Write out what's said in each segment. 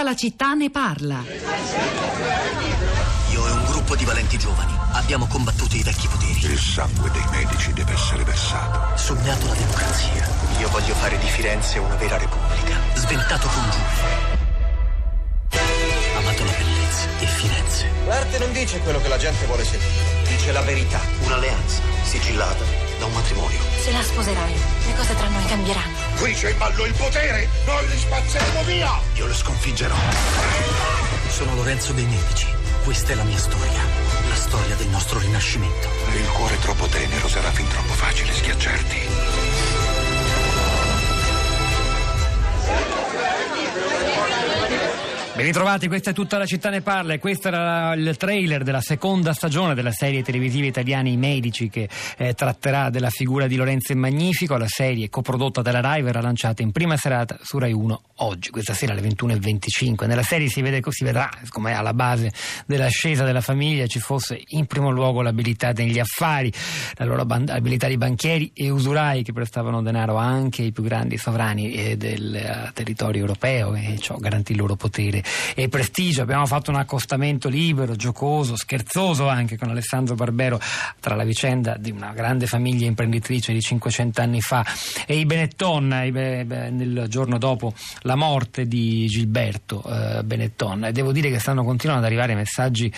Tutta la città ne parla. Io e un gruppo di valenti giovani abbiamo combattuto i vecchi poteri. Il sangue dei medici deve essere versato. Sognato la democrazia. Io voglio fare di Firenze una vera repubblica. Sventato con Giulio. Amato la bellezza di Firenze. L'arte non dice quello che la gente vuole sentire, dice la verità. Un'alleanza sigillata da un matrimonio. Se la sposerai, le cose tra noi cambieranno. Qui c'è in ballo il potere! Noi li spazzeremo via! Io lo sconfiggerò. Sono Lorenzo dei Medici. Questa è la mia storia. La storia del nostro rinascimento. Il cuore troppo tenero sarà fin troppo facile schiacciarti. Ben ritrovati, questa è tutta la città ne parla e questo era il trailer della seconda stagione della serie televisiva italiana I Medici che eh, tratterà della figura di Lorenzo il Magnifico. La serie coprodotta dalla Rai verrà lanciata in prima serata su Rai 1 oggi, questa sera alle 21.25. Nella serie si, vede, si vedrà come alla base dell'ascesa della famiglia ci fosse in primo luogo l'abilità negli affari, la loro abilità di banchieri e usurai che prestavano denaro anche ai più grandi sovrani eh, del eh, territorio europeo e ciò garantì il loro potere e prestigio. Abbiamo fatto un accostamento libero, giocoso, scherzoso anche con Alessandro Barbero tra la vicenda di una grande famiglia imprenditrice di 500 anni fa e i Benetton nel giorno dopo la morte di Gilberto eh, Benetton. E devo dire che stanno continuando ad arrivare messaggi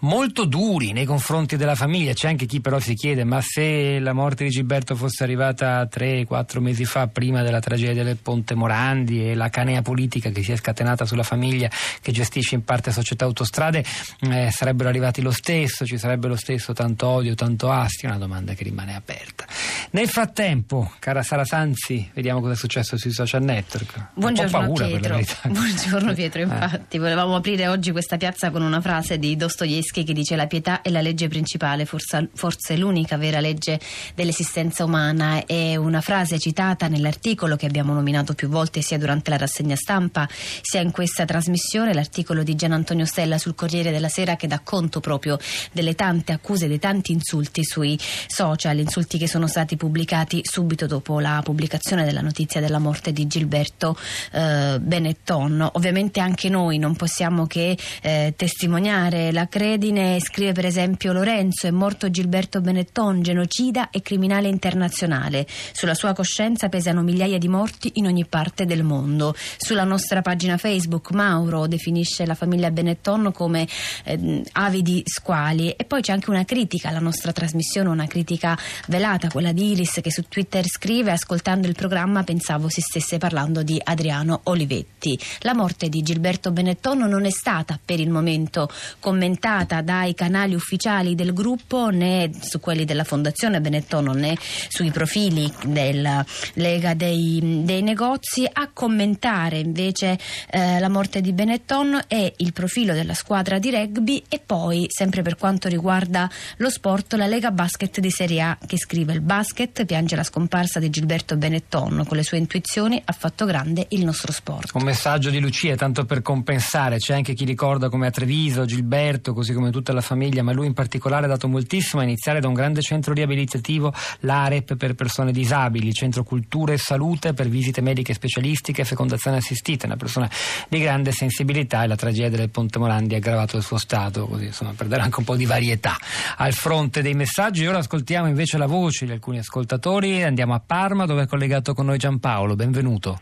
molto duri nei confronti della famiglia. C'è anche chi però si chiede: ma se la morte di Gilberto fosse arrivata 3-4 mesi fa, prima della tragedia del Ponte Morandi e la canea politica che si è scatenata sulla famiglia che gestisce in parte società autostrade, eh, sarebbero arrivati lo stesso? Ci sarebbe lo stesso tanto odio, tanto asti? È una domanda che rimane aperta. Nel frattempo, cara Sara Sanzi, vediamo cosa è successo sui social network. Buongiorno paura Pietro. Buongiorno Pietro, infatti. Volevamo aprire oggi questa piazza con una frase di Dostoevsky che dice la pietà è la legge principale, forse, forse l'unica vera legge dell'esistenza umana. È una frase citata nell'articolo che abbiamo nominato più volte sia durante la rassegna stampa sia in questa trasmissione, l'articolo di Gian Antonio Stella sul Corriere della Sera che dà conto proprio delle tante accuse, dei tanti insulti sui social, insulti che sono stati pubblicati subito dopo la pubblicazione della notizia della morte di Gilberto eh, Benetton. Ovviamente anche noi non possiamo che eh, testimoniare la credine. Scrive per esempio Lorenzo, è morto Gilberto Benetton, genocida e criminale internazionale. Sulla sua coscienza pesano migliaia di morti in ogni parte del mondo. Sulla nostra pagina Facebook Mauro definisce la famiglia Benetton come eh, avidi squali e poi c'è anche una critica alla nostra trasmissione, una critica velata, quella di Iris che su Twitter scrive ascoltando il programma pensavo si stesse parlando di Adriano Olivetti. La morte di Gilberto Benetton non è stata per il momento commentata dai canali ufficiali del gruppo né su quelli della Fondazione Benetton né sui profili della Lega dei, dei Negozi. A commentare invece eh, la morte di Benetton è il profilo della squadra di rugby e poi, sempre per quanto riguarda lo sport, la Lega Basket di Serie A che scrive il basket piange la scomparsa di Gilberto Benetton. Con le sue intuizioni ha fatto grande il nostro sport. Un messaggio di Lucia, tanto per compensare, c'è anche chi ricorda come a Treviso, Gilberto, così come tutta la famiglia, ma lui in particolare ha dato moltissimo a iniziare da un grande centro riabilitativo, l'AREP per persone disabili, il centro cultura e salute per visite mediche specialistiche e fecondazione assistita, una persona di grande sensibilità e la tragedia del Ponte Morandi ha aggravato il suo stato, così insomma per dare anche un po' di varietà al fronte dei messaggi. Ora ascoltiamo invece la voce di alcuni ascoltatori, andiamo a Parma dove è collegato con noi Giampaolo, benvenuto.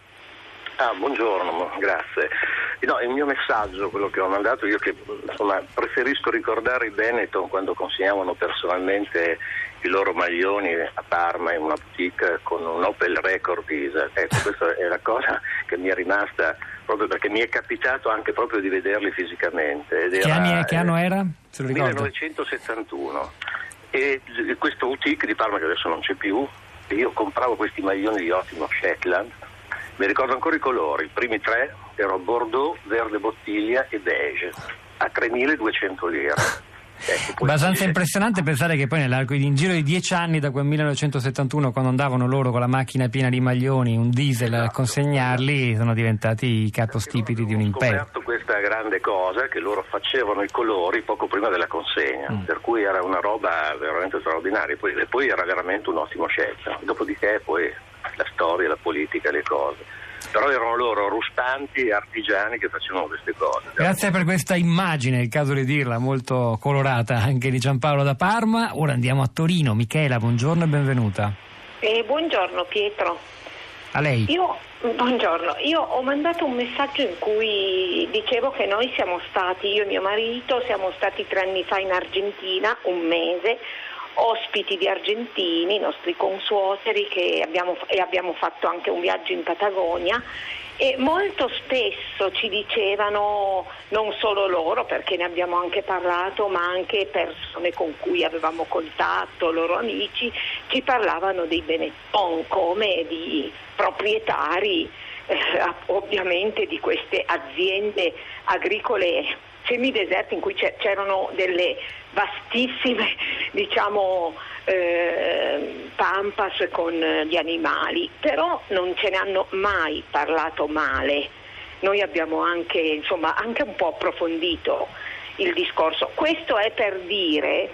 Ah, buongiorno, grazie. No, il mio messaggio, quello che ho mandato io, che insomma, preferisco ricordare i Benetton quando consegnavano personalmente i loro maglioni a Parma in una boutique con un Opel Record diesel. Ecco, questa è la cosa che mi è rimasta proprio perché mi è capitato anche proprio di vederli fisicamente. Ed Che, era, anni che eh, anno era? Lo ricordo. 1971 e questo boutique di Parma che adesso non c'è più io compravo questi maglioni di ottimo Shetland mi ricordo ancora i colori i primi tre erano Bordeaux, verde bottiglia e beige a 3.200 lire Ecco, Abbastanza impressionante pensare che poi nell'arco di in giro di dieci anni da quel 1971 quando andavano loro con la macchina piena di maglioni, un diesel a consegnarli, sono diventati i capostipiti di un ho impero. scoperto questa grande cosa che loro facevano i colori poco prima della consegna, Mm. per cui era una roba veramente straordinaria. Poi, e poi era veramente un ottimo scelta. Dopodiché poi la storia, la politica, le cose. Però erano loro rustanti artigiani che facevano queste cose. Grazie per questa immagine, è il caso di dirla, molto colorata anche di Giampaolo da Parma. Ora andiamo a Torino. Michela, buongiorno e benvenuta. Eh, buongiorno Pietro. A lei. Io, buongiorno, io ho mandato un messaggio in cui dicevo che noi siamo stati, io e mio marito, siamo stati tre anni fa in Argentina, un mese, ospiti di argentini, i nostri consuoteri abbiamo, e abbiamo fatto anche un viaggio in Patagonia e molto spesso ci dicevano, non solo loro perché ne abbiamo anche parlato, ma anche persone con cui avevamo contatto, loro amici, ci parlavano dei Benetton come di proprietari eh, ovviamente di queste aziende agricole semideserte in cui c'erano delle vastissime diciamo, eh, pampas con gli animali, però non ce ne hanno mai parlato male. Noi abbiamo anche, insomma, anche un po' approfondito il discorso. Questo è per dire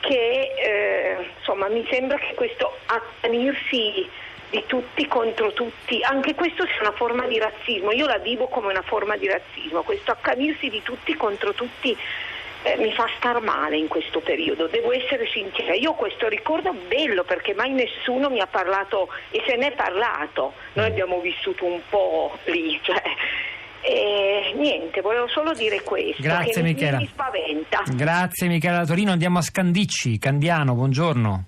che eh, insomma, mi sembra che questo accanirsi di tutti contro tutti, anche questo sia una forma di razzismo, io la vivo come una forma di razzismo, questo accanirsi di tutti contro tutti eh, mi fa star male in questo periodo, devo essere sincera, io ho questo ricordo bello perché mai nessuno mi ha parlato e se ne è parlato, noi abbiamo vissuto un po' lì, cioè, e niente, volevo solo dire questo. Grazie che Michela. Mi, mi spaventa. Grazie Michela da Torino, andiamo a Scandicci, Candiano, buongiorno.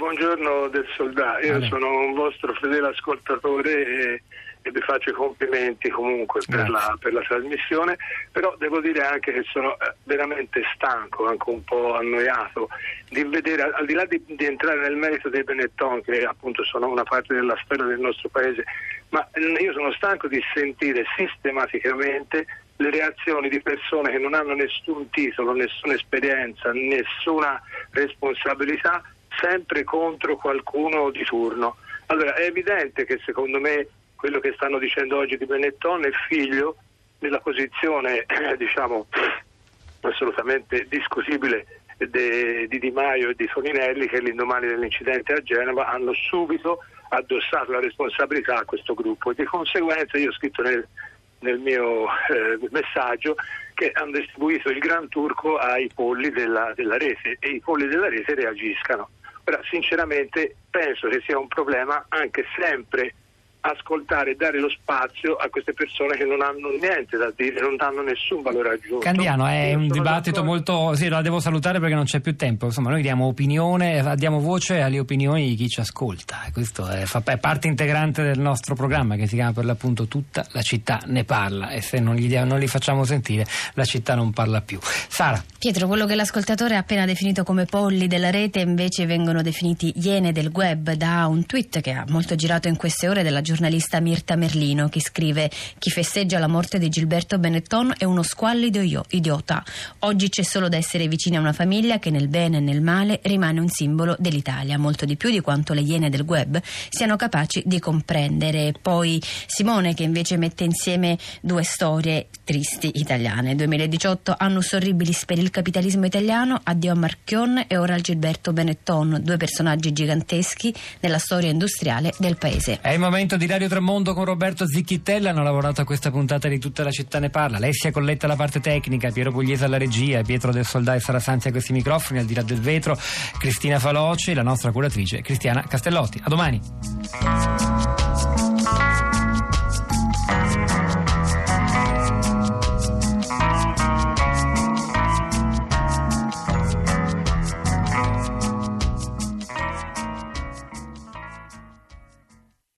Buongiorno del soldato, io Vale. sono un vostro fedele ascoltatore e, e vi faccio i complimenti comunque per la, per la trasmissione, però devo dire anche che sono eh, veramente stanco, anche un po' annoiato di vedere, al di là di, di entrare nel merito dei Benetton, che appunto sono una parte della storia del nostro paese, ma eh, io sono stanco di sentire sistematicamente le reazioni di persone che non hanno nessun titolo, nessuna esperienza, nessuna responsabilità, sempre contro qualcuno di turno. Allora è evidente che secondo me quello che stanno dicendo oggi di Benetton è figlio della posizione, eh, diciamo, assolutamente discutibile de- di Di Maio e di Toninelli che l'indomani dell'incidente a Genova hanno subito addossato la responsabilità a questo gruppo e di conseguenza io ho scritto nel, nel mio eh, messaggio che hanno distribuito il Gran Turco ai polli della, della rete e i polli della rete reagiscano. Ora, sinceramente penso che sia un problema anche sempre ascoltare e dare lo spazio a queste persone che non hanno niente da dire, non danno nessun valore aggiunto. Candiano, è un dibattito molto... Sì, la devo salutare perché non c'è più tempo. Insomma, noi diamo opinione, diamo voce alle opinioni di chi ci ascolta. Questo è, fa- è parte integrante del nostro programma che si chiama per l'appunto Tutta la città ne parla e se non, gli dia- non li facciamo sentire la città non parla più. Sara, Pietro, quello che l'ascoltatore ha appena definito come polli della rete invece vengono definiti iene del web da un tweet che ha molto girato in queste ore della giornalista Mirta Merlino che scrive chi festeggia la morte di Gilberto Benetton è uno squallido io- idiota. Oggi c'è solo da essere vicini a una famiglia che nel bene e nel male rimane un simbolo dell'Italia, molto di più di quanto le iene del web siano capaci di comprendere. Poi Simone che invece mette insieme due storie tristi italiane. 2018 annus horribilis per il capitalismo italiano, addio a Marchion e ora a Gilberto Benetton, due personaggi giganteschi nella storia industriale del paese. è il momento di Radio Tremondo con Roberto Zicchittella. Hanno lavorato a questa puntata di Tutta la città ne parla. Alessia Colletta alla parte tecnica, Piero Pugliese alla regia, Pietro del Soldà e Sara Sanzi a questi microfoni, al di là del vetro, Cristina Faloci, la nostra curatrice Cristiana Castellotti. A domani.